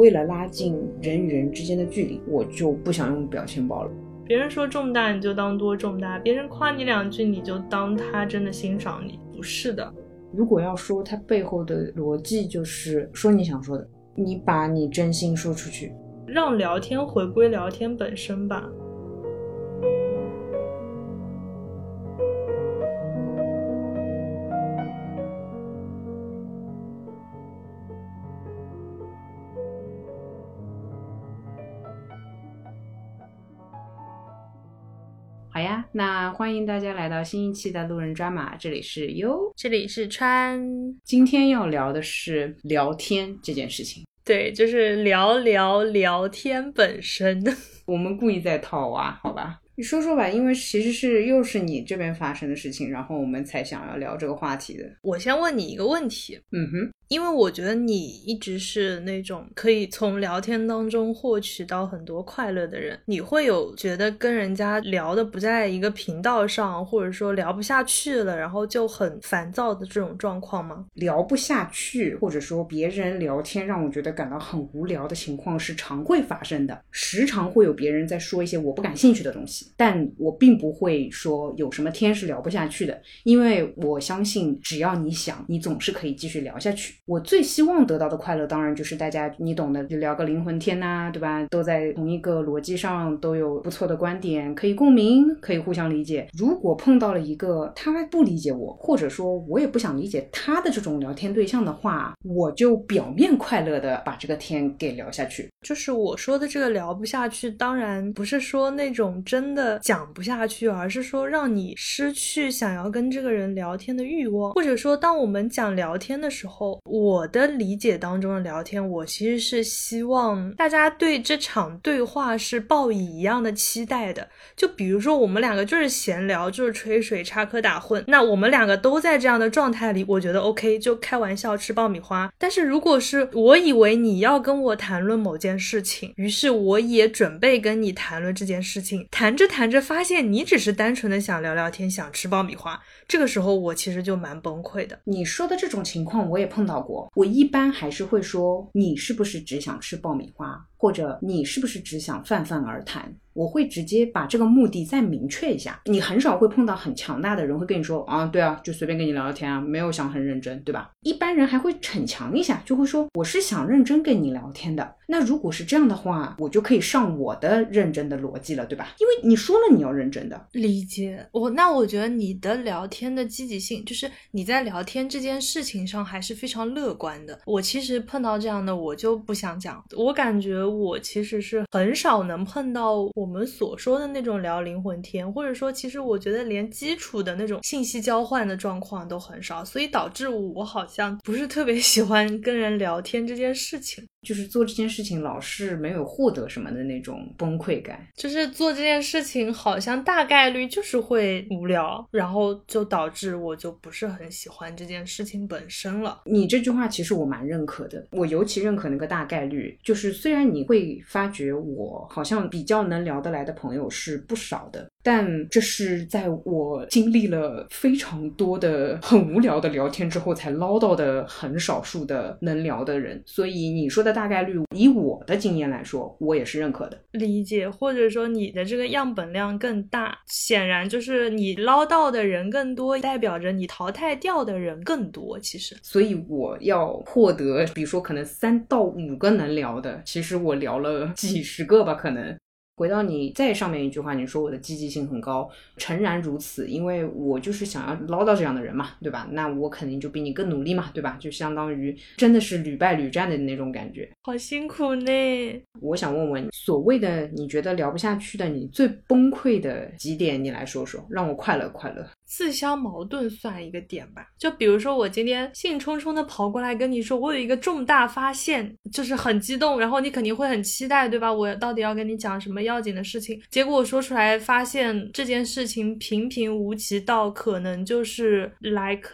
为了拉近人与人之间的距离，我就不想用表情包了。别人说重大你就当多重大，别人夸你两句你就当他真的欣赏你，不是的。如果要说它背后的逻辑，就是说你想说的，你把你真心说出去，让聊天回归聊天本身吧。那欢迎大家来到新一期的路人抓马，这里是优，这里是川。今天要聊的是聊天这件事情，对，就是聊聊聊天本身。我们故意在套娃，好吧？你说说吧，因为其实是又是你这边发生的事情，然后我们才想要聊这个话题的。我先问你一个问题，嗯哼。因为我觉得你一直是那种可以从聊天当中获取到很多快乐的人，你会有觉得跟人家聊的不在一个频道上，或者说聊不下去了，然后就很烦躁的这种状况吗？聊不下去，或者说别人聊天让我觉得感到很无聊的情况是常会发生的，时常会有别人在说一些我不感兴趣的东西，但我并不会说有什么天是聊不下去的，因为我相信只要你想，你总是可以继续聊下去。我最希望得到的快乐，当然就是大家你懂的，就聊个灵魂天呐，对吧？都在同一个逻辑上，都有不错的观点，可以共鸣，可以互相理解。如果碰到了一个他不理解我，或者说我也不想理解他的这种聊天对象的话，我就表面快乐的把这个天给聊下去。就是我说的这个聊不下去，当然不是说那种真真的讲不下去，而是说让你失去想要跟这个人聊天的欲望，或者说当我们讲聊天的时候。我的理解当中的聊天，我其实是希望大家对这场对话是抱以一样的期待的。就比如说，我们两个就是闲聊，就是吹水、插科打诨，那我们两个都在这样的状态里，我觉得 OK，就开玩笑吃爆米花。但是如果是我以为你要跟我谈论某件事情，于是我也准备跟你谈论这件事情，谈着谈着发现你只是单纯的想聊聊天，想吃爆米花，这个时候我其实就蛮崩溃的。你说的这种情况我也碰到过。我一般还是会说，你是不是只想吃爆米花，或者你是不是只想泛泛而谈？我会直接把这个目的再明确一下。你很少会碰到很强大的人会跟你说啊，对啊，就随便跟你聊聊天啊，没有想很认真，对吧？一般人还会逞强一下，就会说我是想认真跟你聊天的。那如果是这样的话，我就可以上我的认真的逻辑了，对吧？因为你说了你要认真的。理解我，那我觉得你的聊天的积极性，就是你在聊天这件事情上还是非常乐观的。我其实碰到这样的，我就不想讲。我感觉我其实是很少能碰到我。们所说的那种聊灵魂天，或者说，其实我觉得连基础的那种信息交换的状况都很少，所以导致我好像不是特别喜欢跟人聊天这件事情。就是做这件事情老是没有获得什么的那种崩溃感，就是做这件事情好像大概率就是会无聊，然后就导致我就不是很喜欢这件事情本身了。你这句话其实我蛮认可的，我尤其认可那个大概率，就是虽然你会发觉我好像比较能聊得来的朋友是不少的。但这是在我经历了非常多的很无聊的聊天之后才捞到的很少数的能聊的人，所以你说的大概率，以我的经验来说，我也是认可的。理解，或者说你的这个样本量更大，显然就是你捞到的人更多，代表着你淘汰掉的人更多。其实，所以我要获得，比如说可能三到五个能聊的，其实我聊了几十个吧，可能。回到你再上面一句话，你说我的积极性很高，诚然如此，因为我就是想要捞到这样的人嘛，对吧？那我肯定就比你更努力嘛，对吧？就相当于真的是屡败屡战的那种感觉，好辛苦呢。我想问问，所谓的你觉得聊不下去的，你最崩溃的几点，你来说说，让我快乐快乐。自相矛盾算一个点吧，就比如说我今天兴冲冲的跑过来跟你说，我有一个重大发现，就是很激动，然后你肯定会很期待，对吧？我到底要跟你讲什么要紧的事情？结果我说出来，发现这件事情平平无奇到可能就是 like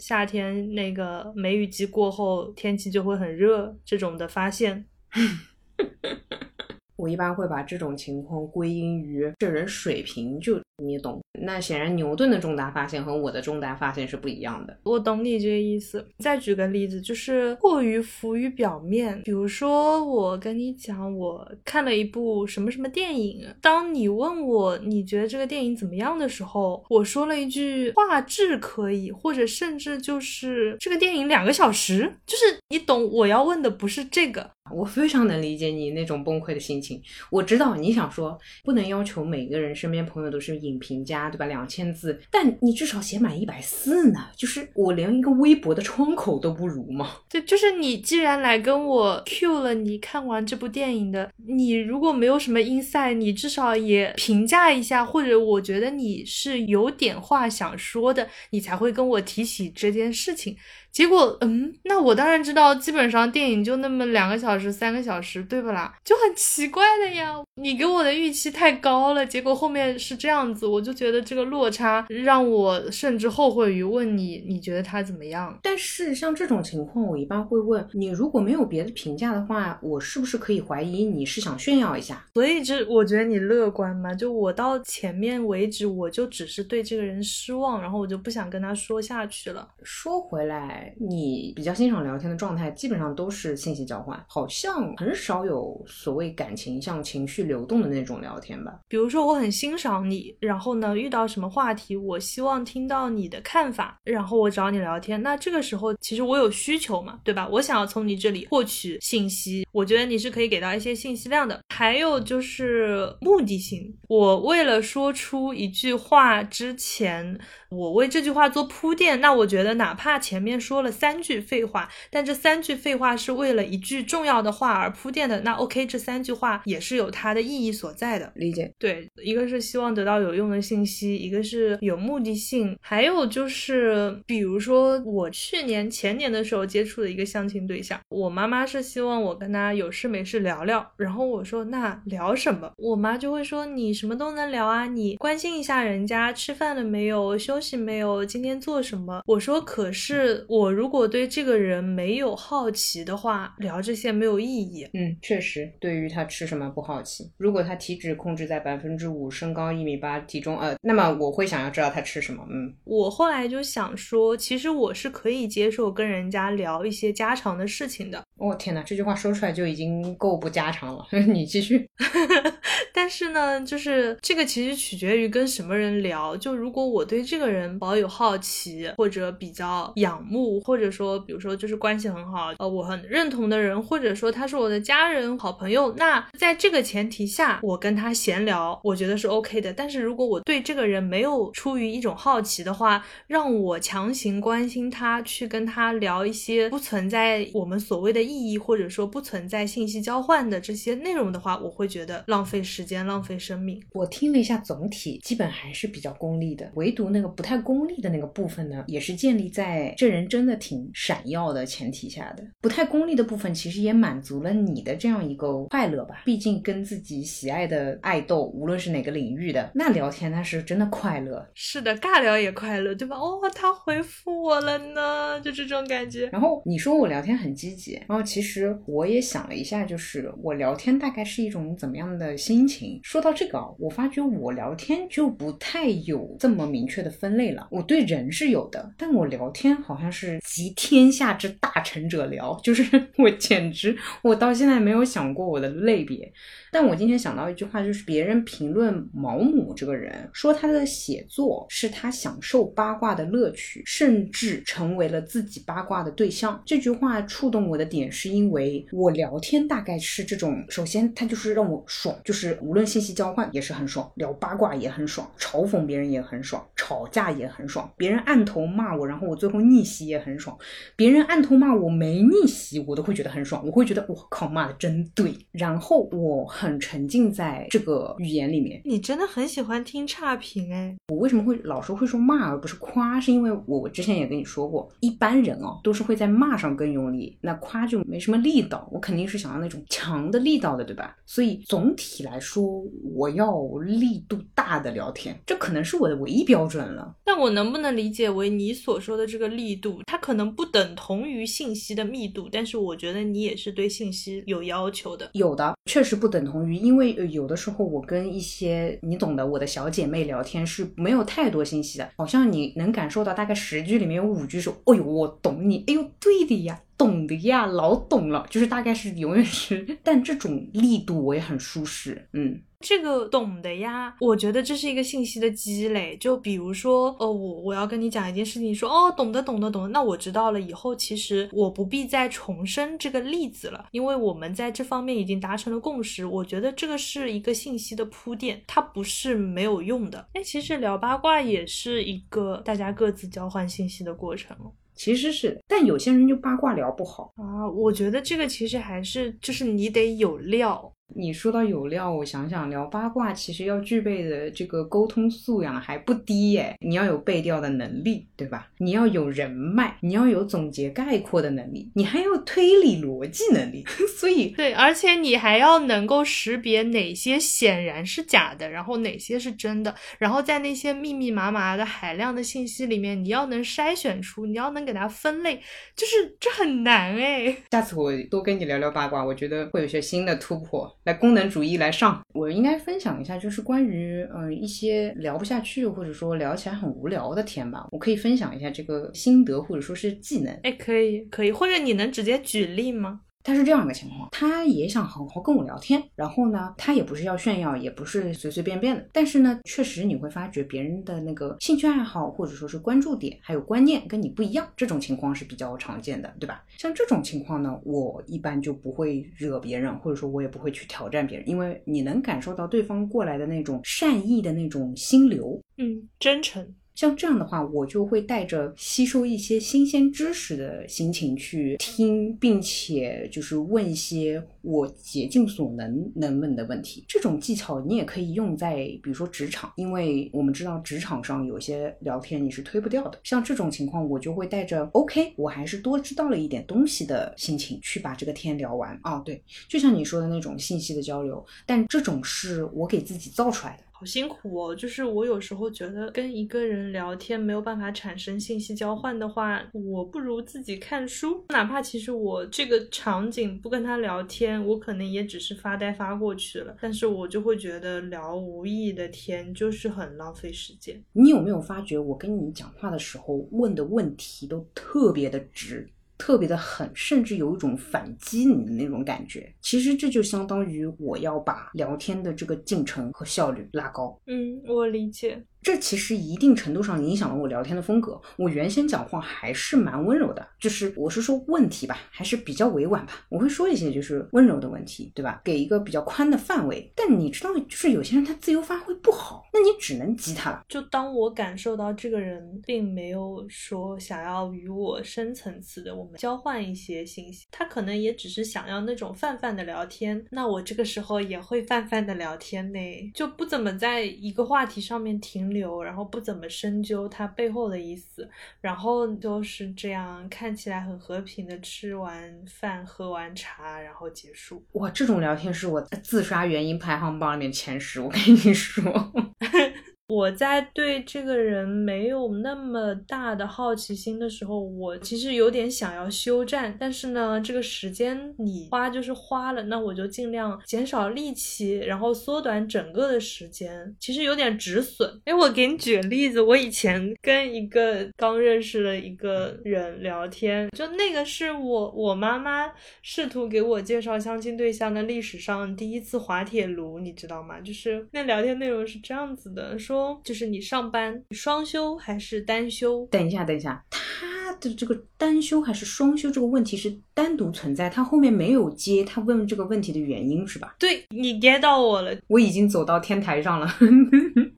夏天那个梅雨季过后天气就会很热这种的发现。我一般会把这种情况归因于这人水平就你懂。那显然牛顿的重大发现和我的重大发现是不一样的。我懂你这个意思。再举个例子，就是过于浮于表面。比如说，我跟你讲，我看了一部什么什么电影，当你问我你觉得这个电影怎么样的时候，我说了一句画质可以，或者甚至就是这个电影两个小时，就是你懂我要问的不是这个。我非常能理解你那种崩溃的心情。我知道你想说，不能要求每个人身边朋友都是影评家，对吧？两千字，但你至少写满一百四呢。就是我连一个微博的窗口都不如吗？对，就是你既然来跟我 Q 了，你看完这部电影的，你如果没有什么 inside，你至少也评价一下，或者我觉得你是有点话想说的，你才会跟我提起这件事情。结果，嗯，那我当然知道，基本上电影就那么两个小时、三个小时，对不啦？就很奇怪的呀。你给我的预期太高了，结果后面是这样子，我就觉得这个落差让我甚至后悔于问你，你觉得他怎么样？但是像这种情况，我一般会问你，如果没有别的评价的话，我是不是可以怀疑你是想炫耀一下？所以这我觉得你乐观嘛，就我到前面为止，我就只是对这个人失望，然后我就不想跟他说下去了。说回来。你比较欣赏聊天的状态，基本上都是信息交换，好像很少有所谓感情像情绪流动的那种聊天吧。比如说，我很欣赏你，然后呢，遇到什么话题，我希望听到你的看法，然后我找你聊天。那这个时候，其实我有需求嘛，对吧？我想要从你这里获取信息，我觉得你是可以给到一些信息量的。还有就是目的性，我为了说出一句话之前。我为这句话做铺垫，那我觉得哪怕前面说了三句废话，但这三句废话是为了一句重要的话而铺垫的，那 OK，这三句话也是有它的意义所在的。理解，对，一个是希望得到有用的信息，一个是有目的性，还有就是，比如说我去年前年的时候接触的一个相亲对象，我妈妈是希望我跟他有事没事聊聊，然后我说那聊什么？我妈就会说你什么都能聊啊，你关心一下人家吃饭了没有，休。息没有，今天做什么？我说，可是我如果对这个人没有好奇的话，聊这些没有意义。嗯，确实，对于他吃什么不好奇。如果他体脂控制在百分之五，身高一米八，体重呃，那么我会想要知道他吃什么。嗯，我后来就想说，其实我是可以接受跟人家聊一些家常的事情的。我天哪，这句话说出来就已经够不家常了。你继续。但是呢，就是这个其实取决于跟什么人聊。就如果我对这个。人保有好奇，或者比较仰慕，或者说，比如说就是关系很好，呃，我很认同的人，或者或者说他是我的家人、好朋友，那在这个前提下，我跟他闲聊，我觉得是 OK 的。但是如果我对这个人没有出于一种好奇的话，让我强行关心他，去跟他聊一些不存在我们所谓的意义，或者说不存在信息交换的这些内容的话，我会觉得浪费时间、浪费生命。我听了一下，总体基本还是比较功利的，唯独那个。不太功利的那个部分呢，也是建立在这人真的挺闪耀的前提下的。不太功利的部分，其实也满足了你的这样一个快乐吧。毕竟跟自己喜爱的爱豆，无论是哪个领域的，那聊天那是真的快乐。是的，尬聊也快乐，对吧？哦，他回复我了呢，就这种感觉。然后你说我聊天很积极，然后其实我也想了一下，就是我聊天大概是一种怎么样的心情。说到这个啊，我发觉我聊天就不太有这么明确的分。分类了，我对人是有的，但我聊天好像是集天下之大成者聊，就是我简直我到现在没有想过我的类别。但我今天想到一句话，就是别人评论毛姆这个人，说他的写作是他享受八卦的乐趣，甚至成为了自己八卦的对象。这句话触动我的点，是因为我聊天大概是这种，首先他就是让我爽，就是无论信息交换也是很爽，聊八卦也很爽，嘲讽别人也很爽，吵架也很爽，别人按头骂我，然后我最后逆袭也很爽，别人按头骂我没逆袭，我都会觉得很爽，我觉得我靠骂的真对，然后我。很沉浸在这个语言里面，你真的很喜欢听差评哎！我为什么会老是会说骂而不是夸？是因为我之前也跟你说过，一般人哦都是会在骂上更用力，那夸就没什么力道。我肯定是想要那种强的力道的，对吧？所以总体来说，我要力度大的聊天，这可能是我的唯一标准了。但我能不能理解为你所说的这个力度，它可能不等同于信息的密度？但是我觉得你也是是对信息有要求的，有的确实不等。同于，因为有的时候我跟一些你懂的，我的小姐妹聊天是没有太多信息的，好像你能感受到大概十句里面有五句是，哎呦我懂你，哎呦对的呀。懂的呀，老懂了，就是大概是永远是，但这种力度我也很舒适，嗯，这个懂的呀，我觉得这是一个信息的积累，就比如说，呃，我我要跟你讲一件事情，说哦，懂得懂得懂得，那我知道了，以后其实我不必再重申这个例子了，因为我们在这方面已经达成了共识，我觉得这个是一个信息的铺垫，它不是没有用的，哎，其实聊八卦也是一个大家各自交换信息的过程。其实是，但有些人就八卦聊不好啊。我觉得这个其实还是就是你得有料。你说到有料，我想想聊八卦，其实要具备的这个沟通素养还不低耶。你要有背调的能力，对吧？你要有人脉，你要有总结概括的能力，你还要推理逻辑能力。所以，对，而且你还要能够识别哪些显然是假的，然后哪些是真的，然后在那些密密麻麻的海量的信息里面，你要能筛选出，你要能给它分类，就是这很难哎。下次我多跟你聊聊八卦，我觉得会有些新的突破。来功能主义来上，我应该分享一下，就是关于嗯一些聊不下去或者说聊起来很无聊的天吧，我可以分享一下这个心得或者说是技能。哎，可以可以，或者你能直接举例吗？他是这样一个情况，他也想好好跟我聊天，然后呢，他也不是要炫耀，也不是随随便便的，但是呢，确实你会发觉别人的那个兴趣爱好或者说是关注点还有观念跟你不一样，这种情况是比较常见的，对吧？像这种情况呢，我一般就不会惹别人，或者说我也不会去挑战别人，因为你能感受到对方过来的那种善意的那种心流，嗯，真诚。像这样的话，我就会带着吸收一些新鲜知识的心情去听，并且就是问一些我竭尽所能能问的问题。这种技巧你也可以用在比如说职场，因为我们知道职场上有些聊天你是推不掉的。像这种情况，我就会带着 OK，我还是多知道了一点东西的心情去把这个天聊完。哦，对，就像你说的那种信息的交流，但这种是我给自己造出来的。好辛苦哦，就是我有时候觉得跟一个人聊天没有办法产生信息交换的话，我不如自己看书。哪怕其实我这个场景不跟他聊天，我可能也只是发呆发过去了，但是我就会觉得聊无意义的天就是很浪费时间。你有没有发觉我跟你讲话的时候问的问题都特别的直？特别的狠，甚至有一种反击你的那种感觉。其实这就相当于我要把聊天的这个进程和效率拉高。嗯，我理解。这其实一定程度上影响了我聊天的风格。我原先讲话还是蛮温柔的，就是我是说问题吧，还是比较委婉吧。我会说一些就是温柔的问题，对吧？给一个比较宽的范围。但你知道，就是有些人他自由发挥不好，那你只能激他了。就当我感受到这个人并没有说想要与我深层次的我们交换一些信息，他可能也只是想要那种泛泛的聊天。那我这个时候也会泛泛的聊天呢，就不怎么在一个话题上面停。留，然后不怎么深究它背后的意思，然后就是这样看起来很和平的吃完饭、喝完茶，然后结束。哇，这种聊天是我自杀原因排行榜里面前十，我跟你说。我在对这个人没有那么大的好奇心的时候，我其实有点想要休战，但是呢，这个时间你花就是花了，那我就尽量减少力气，然后缩短整个的时间，其实有点止损。哎，我给你举个例子，我以前跟一个刚认识的一个人聊天，就那个是我我妈妈试图给我介绍相亲对象的历史上第一次滑铁卢，你知道吗？就是那聊天内容是这样子的，说。就是你上班双休还是单休？等一下，等一下，他的这个单休还是双休这个问题是单独存在，他后面没有接他问这个问题的原因是吧？对你 get 到我了，我已经走到天台上了。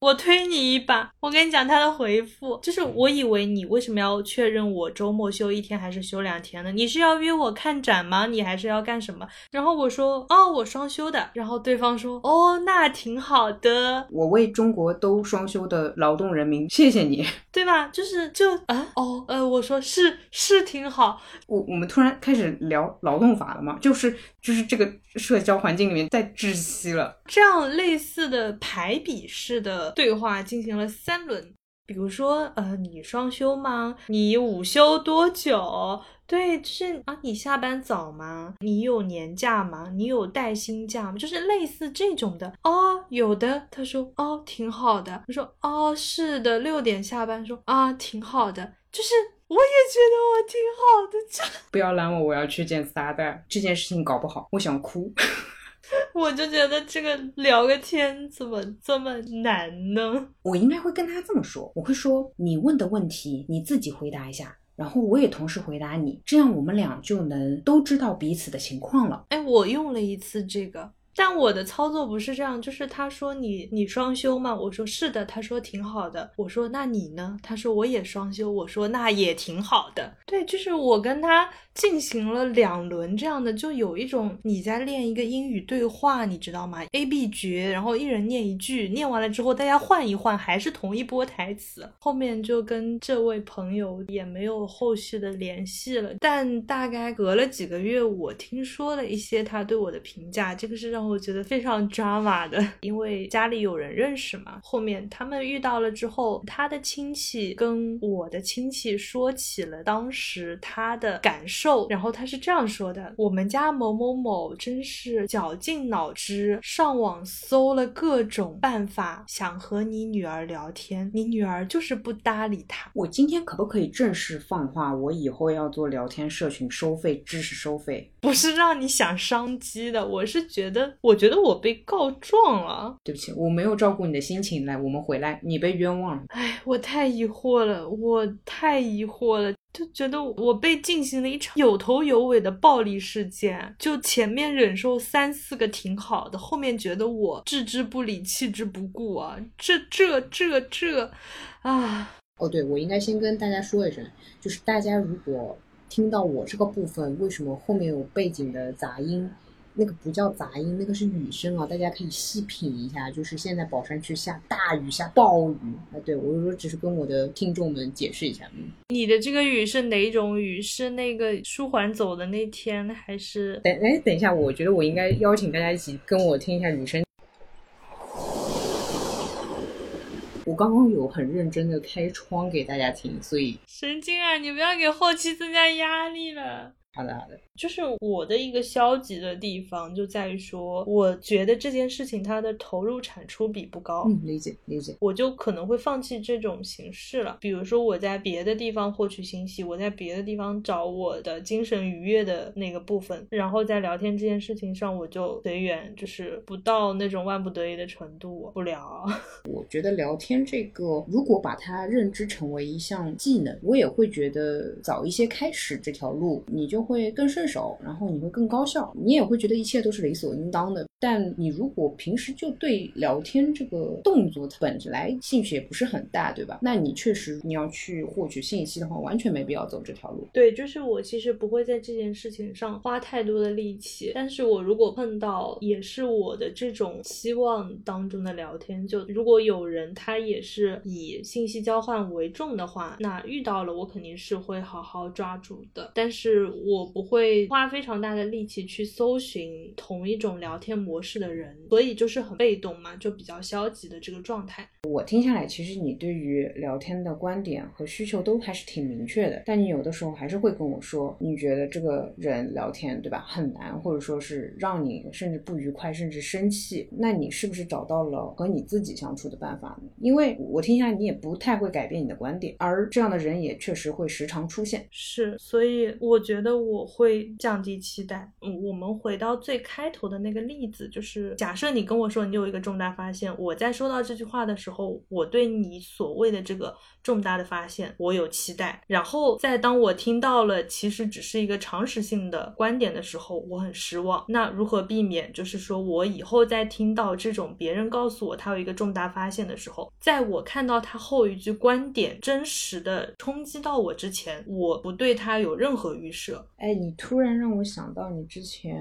我推你一把，我跟你讲他的回复，就是我以为你为什么要确认我周末休一天还是休两天呢？你是要约我看展吗？你还是要干什么？然后我说哦，我双休的。然后对方说哦，那挺好的。我为中国都双休的劳动人民，谢谢你，对吧？就是就啊哦呃，我说是是挺好。我我们突然开始聊劳动法了嘛？就是就是这个社交环境里面在窒息了。这样类似的排比式的。对话进行了三轮。比如说，呃，你双休吗？你午休多久？对，就是啊，你下班早吗？你有年假吗？你有带薪假吗？就是类似这种的哦，有的。他说哦，挺好的。他说哦，是的，六点下班。说啊，挺好的。就是我也觉得我挺好的。这不要拦我，我要去见撒旦。这件事情搞不好，我想哭。我就觉得这个聊个天怎么这么难呢？我应该会跟他这么说，我会说你问的问题你自己回答一下，然后我也同时回答你，这样我们俩就能都知道彼此的情况了。哎，我用了一次这个。但我的操作不是这样，就是他说你你双休吗？我说是的，他说挺好的。我说那你呢？他说我也双休。我说那也挺好的。对，就是我跟他进行了两轮这样的，就有一种你在练一个英语对话，你知道吗？A B 角，然后一人念一句，念完了之后大家换一换，还是同一波台词。后面就跟这位朋友也没有后续的联系了。但大概隔了几个月，我听说了一些他对我的评价，这个是让。我觉得非常 drama 的，因为家里有人认识嘛。后面他们遇到了之后，他的亲戚跟我的亲戚说起了当时他的感受，然后他是这样说的：“我们家某某某真是绞尽脑汁，上网搜了各种办法，想和你女儿聊天，你女儿就是不搭理他。”我今天可不可以正式放话？我以后要做聊天社群，收费，知识收费，不是让你想商机的，我是觉得。我觉得我被告状了，对不起，我没有照顾你的心情。来，我们回来，你被冤枉了。哎，我太疑惑了，我太疑惑了，就觉得我被进行了一场有头有尾的暴力事件。就前面忍受三四个挺好的，后面觉得我置之不理、弃之不顾啊，这这这这，啊！哦，对，我应该先跟大家说一声，就是大家如果听到我这个部分，为什么后面有背景的杂音？那个不叫杂音，那个是雨声啊，大家可以细品一下。就是现在宝山区下大雨，下暴雨啊！对我说，只是跟我的听众们解释一下。嗯，你的这个雨是哪种雨？是那个舒缓走的那天，还是？等哎，等一下，我觉得我应该邀请大家一起跟我听一下雨声。我刚刚有很认真的开窗给大家听，所以神经啊！你不要给后期增加压力了。好的，好的。就是我的一个消极的地方，就在于说，我觉得这件事情它的投入产出比不高。嗯，理解理解。我就可能会放弃这种形式了。比如说我在别的地方获取信息，我在别的地方找我的精神愉悦的那个部分，然后在聊天这件事情上，我就随缘，就是不到那种万不得已的程度不聊。我觉得聊天这个，如果把它认知成为一项技能，我也会觉得早一些开始这条路，你就会更顺手。然后你会更高效，你也会觉得一切都是理所应当的。但你如果平时就对聊天这个动作本来兴趣也不是很大，对吧？那你确实你要去获取信息的话，完全没必要走这条路。对，就是我其实不会在这件事情上花太多的力气。但是我如果碰到也是我的这种期望当中的聊天，就如果有人他也是以信息交换为重的话，那遇到了我肯定是会好好抓住的。但是我不会花非常大的力气去搜寻同一种聊天模式的人，所以就是很被动嘛，就比较消极的这个状态。我听下来，其实你对于聊天的观点和需求都还是挺明确的，但你有的时候还是会跟我说，你觉得这个人聊天对吧很难，或者说是让你甚至不愉快，甚至生气。那你是不是找到了和你自己相处的办法呢？因为我听下来，你也不太会改变你的观点，而这样的人也确实会时常出现。是，所以我觉得我会降低期待。嗯，我们回到最开头的那个例子，就是假设你跟我说你有一个重大发现，我在说到这句话的时候。后我对你所谓的这个重大的发现，我有期待。然后在当我听到了其实只是一个常识性的观点的时候，我很失望。那如何避免？就是说我以后在听到这种别人告诉我他有一个重大发现的时候，在我看到他后一句观点真实的冲击到我之前，我不对他有任何预设。哎，你突然让我想到你之前，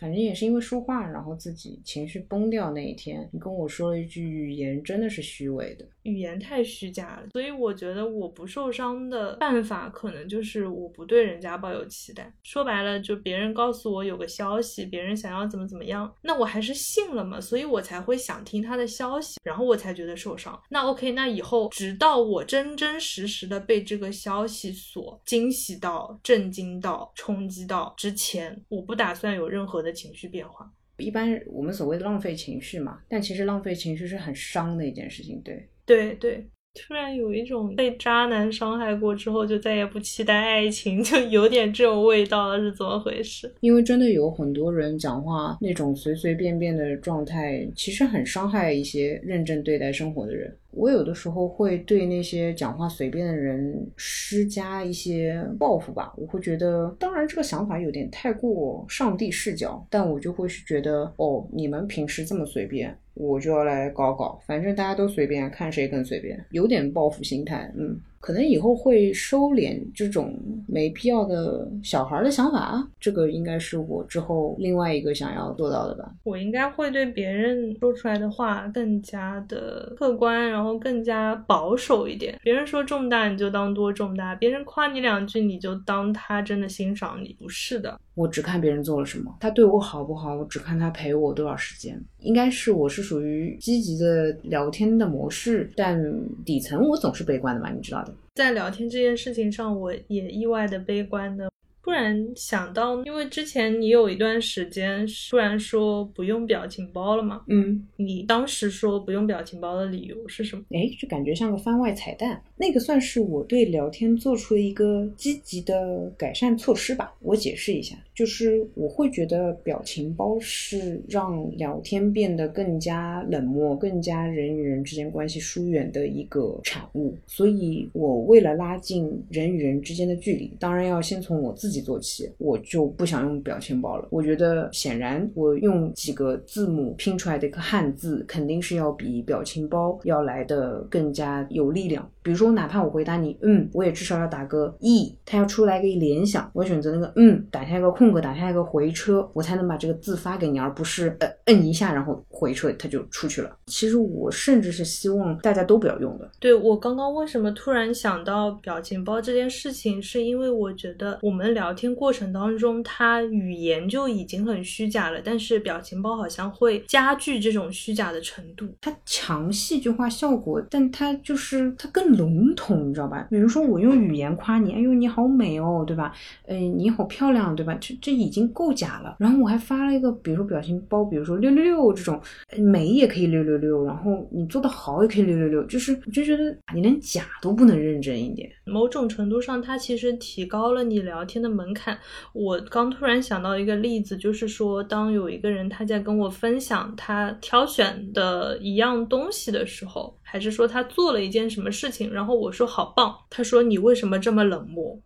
反正也是因为说话，然后自己情绪崩掉那一天，你跟我说了一句语言，真的是。虚伪的。语言太虚假了，所以我觉得我不受伤的办法，可能就是我不对人家抱有期待。说白了，就别人告诉我有个消息，别人想要怎么怎么样，那我还是信了嘛，所以我才会想听他的消息，然后我才觉得受伤。那 OK，那以后直到我真真实实的被这个消息所惊喜到、震惊到、冲击到之前，我不打算有任何的情绪变化。一般我们所谓的浪费情绪嘛，但其实浪费情绪是很伤的一件事情，对。对对，突然有一种被渣男伤害过之后就再也不期待爱情，就有点这种味道了，是怎么回事？因为真的有很多人讲话那种随随便便的状态，其实很伤害一些认真对待生活的人。我有的时候会对那些讲话随便的人施加一些报复吧，我会觉得，当然这个想法有点太过上帝视角，但我就会是觉得，哦，你们平时这么随便，我就要来搞搞，反正大家都随便，看谁更随便，有点报复心态，嗯。可能以后会收敛这种没必要的小孩的想法，这个应该是我之后另外一个想要做到的吧。我应该会对别人说出来的话更加的客观，然后更加保守一点。别人说重大你就当多重大，别人夸你两句你就当他真的欣赏你，不是的。我只看别人做了什么，他对我好不好，我只看他陪我多少时间。应该是我是属于积极的聊天的模式，但底层我总是悲观的嘛，你知道的。在聊天这件事情上，我也意外的悲观的。突然想到，因为之前你有一段时间突然说不用表情包了嘛，嗯，你当时说不用表情包的理由是什么？哎，就感觉像个番外彩蛋。那个算是我对聊天做出的一个积极的改善措施吧。我解释一下，就是我会觉得表情包是让聊天变得更加冷漠、更加人与人之间关系疏远的一个产物。所以，我为了拉近人与人之间的距离，当然要先从我自自己做起。我就不想用表情包了。我觉得，显然我用几个字母拼出来的一个汉字，肯定是要比表情包要来的更加有力量。比如说。哪怕我回答你，嗯，我也至少要打个 e，它要出来一个联想，我选择那个嗯，打下一个空格，打下一个回车，我才能把这个字发给你，而不是呃摁一下然后回车它就出去了。其实我甚至是希望大家都不要用的。对我刚刚为什么突然想到表情包这件事情，是因为我觉得我们聊天过程当中，他语言就已经很虚假了，但是表情包好像会加剧这种虚假的程度，它强戏剧化效果，但它就是它更。笼统，你知道吧？比如说我用语言夸你，哎呦你好美哦，对吧？哎你好漂亮，对吧？这这已经够假了。然后我还发了一个，比如说表情包，比如说六六六这种，美也可以六六六，然后你做的好也可以六六六，就是我就觉得你连假都不能认真一点。某种程度上，它其实提高了你聊天的门槛。我刚突然想到一个例子，就是说当有一个人他在跟我分享他挑选的一样东西的时候。还是说他做了一件什么事情，然后我说好棒，他说你为什么这么冷漠？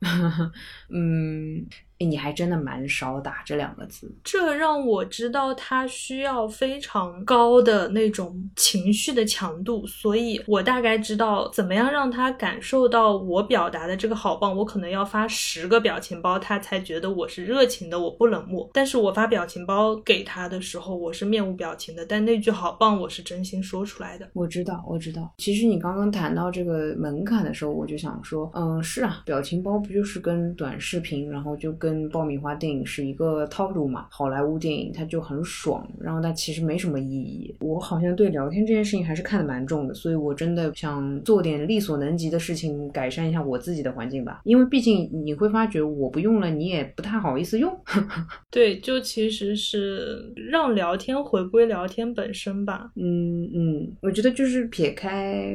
嗯。你还真的蛮少打这两个字，这让我知道他需要非常高的那种情绪的强度，所以我大概知道怎么样让他感受到我表达的这个好棒。我可能要发十个表情包，他才觉得我是热情的，我不冷漠。但是我发表情包给他的时候，我是面无表情的，但那句好棒，我是真心说出来的。我知道，我知道。其实你刚刚谈到这个门槛的时候，我就想说，嗯，是啊，表情包不就是跟短视频，然后就跟。跟爆米花电影是一个套路嘛？好莱坞电影它就很爽，然后它其实没什么意义。我好像对聊天这件事情还是看得蛮重的，所以我真的想做点力所能及的事情，改善一下我自己的环境吧。因为毕竟你会发觉，我不用了，你也不太好意思用。对，就其实是让聊天回归聊天本身吧。嗯嗯，我觉得就是撇开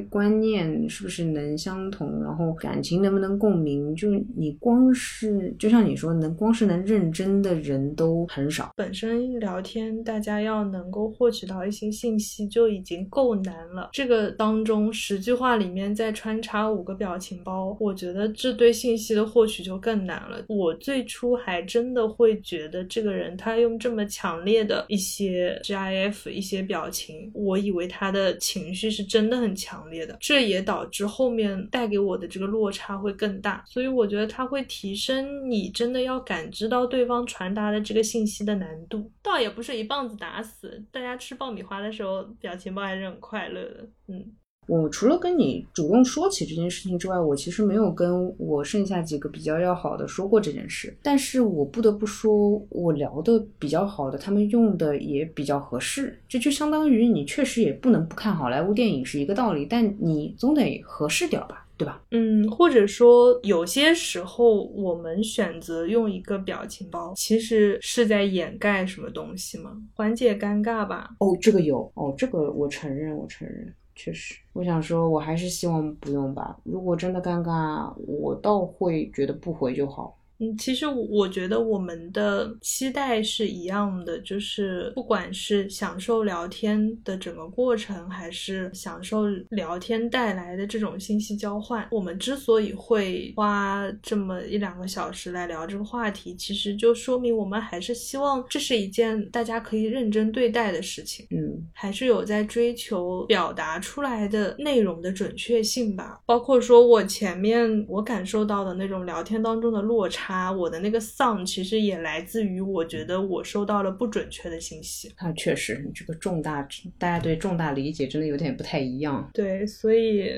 观念是不是能相同，然后感情能不能共鸣，就你光是就像你说。能光是能认真的人都很少。本身聊天，大家要能够获取到一些信息就已经够难了。这个当中十句话里面再穿插五个表情包，我觉得这对信息的获取就更难了。我最初还真的会觉得这个人他用这么强烈的一些 GIF 一些表情，我以为他的情绪是真的很强烈的。这也导致后面带给我的这个落差会更大。所以我觉得它会提升你真的。要感知到对方传达的这个信息的难度，倒也不是一棒子打死。大家吃爆米花的时候，表情包还是很快乐的。嗯。我除了跟你主动说起这件事情之外，我其实没有跟我剩下几个比较要好的说过这件事。但是我不得不说，我聊的比较好的，他们用的也比较合适。这就相当于你确实也不能不看好莱坞电影是一个道理，但你总得合适点吧。对吧？嗯，或者说有些时候我们选择用一个表情包，其实是在掩盖什么东西吗？缓解尴尬吧。哦，这个有哦，这个我承认，我承认，确实。我想说，我还是希望不用吧。如果真的尴尬，我倒会觉得不回就好。嗯，其实我觉得我们的期待是一样的，就是不管是享受聊天的整个过程，还是享受聊天带来的这种信息交换，我们之所以会花这么一两个小时来聊这个话题，其实就说明我们还是希望这是一件大家可以认真对待的事情。嗯，还是有在追求表达出来的内容的准确性吧。包括说我前面我感受到的那种聊天当中的落差。他我的那个丧其实也来自于我觉得我收到了不准确的信息。啊，确实，你这个重大，大家对重大理解真的有点不太一样。对，所以。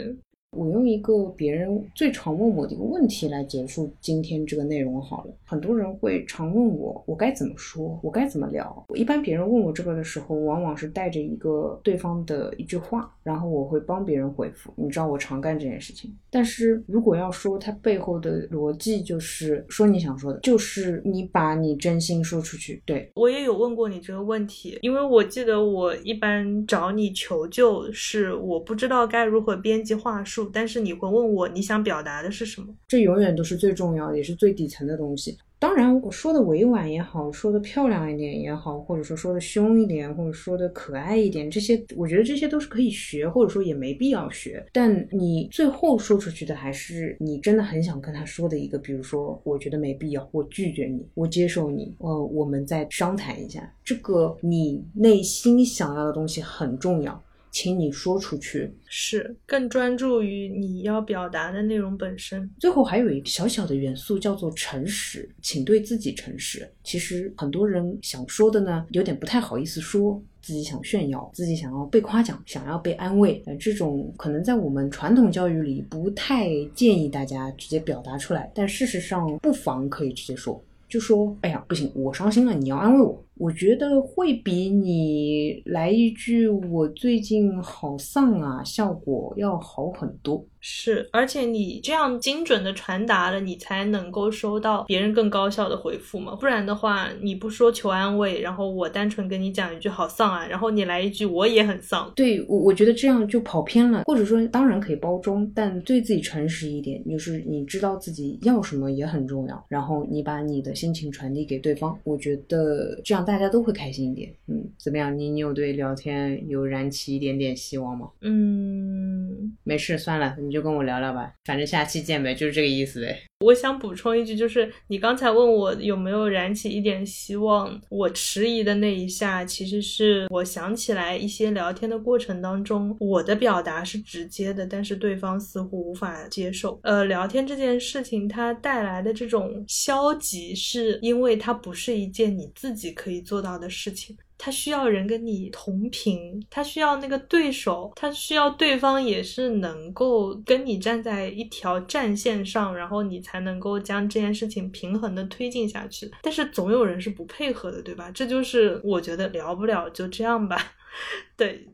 我用一个别人最常问我的一个问题来结束今天这个内容好了。很多人会常问我，我该怎么说，我该怎么聊。一般别人问我这个的时候，往往是带着一个对方的一句话，然后我会帮别人回复。你知道我常干这件事情。但是如果要说它背后的逻辑，就是说你想说的，就是你把你真心说出去。对我也有问过你这个问题，因为我记得我一般找你求救是我不知道该如何编辑话术但是你会问我你想表达的是什么？这永远都是最重要的，也是最底层的东西。当然，我说的委婉也好，说的漂亮一点也好，或者说说的凶一点，或者说的可爱一点，这些我觉得这些都是可以学，或者说也没必要学。但你最后说出去的还是你真的很想跟他说的一个，比如说，我觉得没必要，我拒绝你，我接受你，呃，我们再商谈一下。这个你内心想要的东西很重要。请你说出去，是更专注于你要表达的内容本身。最后还有一个小小的元素叫做诚实，请对自己诚实。其实很多人想说的呢，有点不太好意思说，自己想炫耀，自己想要被夸奖，想要被安慰。呃，这种可能在我们传统教育里不太建议大家直接表达出来，但事实上不妨可以直接说。就说，哎呀，不行，我伤心了，你要安慰我。我觉得会比你来一句“我最近好丧啊”效果要好很多。是，而且你这样精准的传达了，你才能够收到别人更高效的回复嘛。不然的话，你不说求安慰，然后我单纯跟你讲一句“好丧啊”，然后你来一句“我也很丧”。对，我我觉得这样就跑偏了。或者说，当然可以包装，但对自己诚实一点，就是你知道自己要什么也很重要。然后你把你的心情传递给对方，我觉得这样大家都会开心一点。嗯，怎么样？你你有对聊天有燃起一点点希望吗？嗯，没事，算了。你就跟我聊聊吧，反正下期见呗，就是这个意思呗。我想补充一句，就是你刚才问我有没有燃起一点希望，我迟疑的那一下，其实是我想起来一些聊天的过程当中，我的表达是直接的，但是对方似乎无法接受。呃，聊天这件事情它带来的这种消极，是因为它不是一件你自己可以做到的事情。他需要人跟你同频，他需要那个对手，他需要对方也是能够跟你站在一条战线上，然后你才能够将这件事情平衡的推进下去。但是总有人是不配合的，对吧？这就是我觉得聊不了就这样吧，对。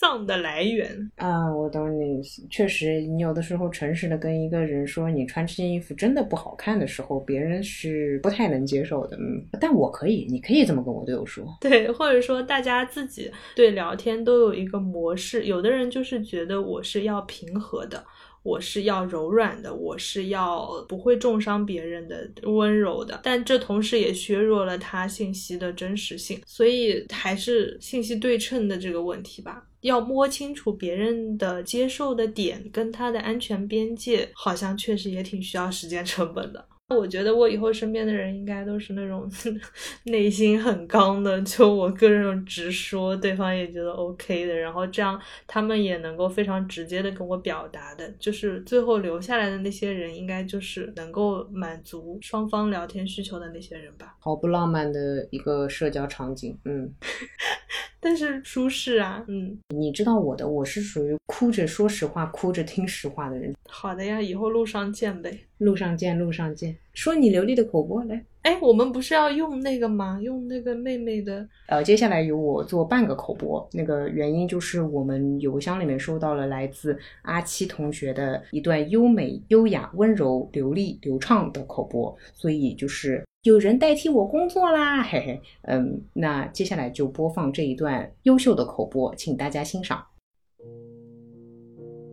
丧的来源啊，我懂你意思。确实，你有的时候诚实的跟一个人说你穿这件衣服真的不好看的时候，别人是不太能接受的。嗯，但我可以，你可以这么跟我队友说。对，或者说大家自己对聊天都有一个模式。有的人就是觉得我是要平和的。我是要柔软的，我是要不会重伤别人的温柔的，但这同时也削弱了他信息的真实性，所以还是信息对称的这个问题吧，要摸清楚别人的接受的点跟他的安全边界，好像确实也挺需要时间成本的。我觉得我以后身边的人应该都是那种 内心很刚的，就我个人直说，对方也觉得 OK 的，然后这样他们也能够非常直接的跟我表达的，就是最后留下来的那些人，应该就是能够满足双方聊天需求的那些人吧。好不浪漫的一个社交场景，嗯。但是舒适啊，嗯，你知道我的，我是属于哭着说实话，哭着听实话的人。好的呀，以后路上见呗。路上见，路上见。说你流利的口播来。哎，我们不是要用那个吗？用那个妹妹的。呃，接下来由我做半个口播。那个原因就是我们邮箱里面收到了来自阿七同学的一段优美、优雅、温柔、流利、流畅的口播，所以就是有人代替我工作啦，嘿嘿。嗯，那接下来就播放这一段优秀的口播，请大家欣赏。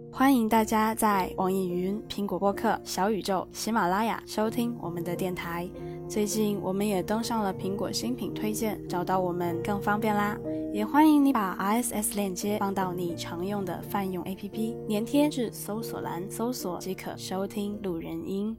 欢迎大家在网易云、苹果播客、小宇宙、喜马拉雅收听我们的电台。最近我们也登上了苹果新品推荐，找到我们更方便啦。也欢迎你把 RSS 链接放到你常用的泛用 APP，粘贴至搜索栏搜索即可收听路人音。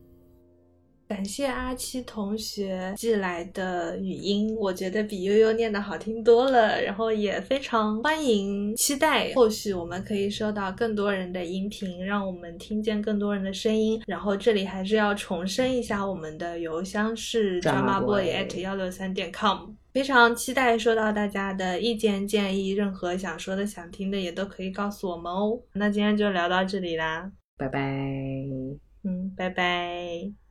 感谢阿七同学寄来的语音，我觉得比悠悠念的好听多了。然后也非常欢迎，期待后续我们可以收到更多人的音频，让我们听见更多人的声音。然后这里还是要重申一下，我们的邮箱是 dramaboy at 幺六三点 com。非常期待收到大家的意见建议，任何想说的、想听的也都可以告诉我们哦。那今天就聊到这里啦，拜拜。嗯，拜拜。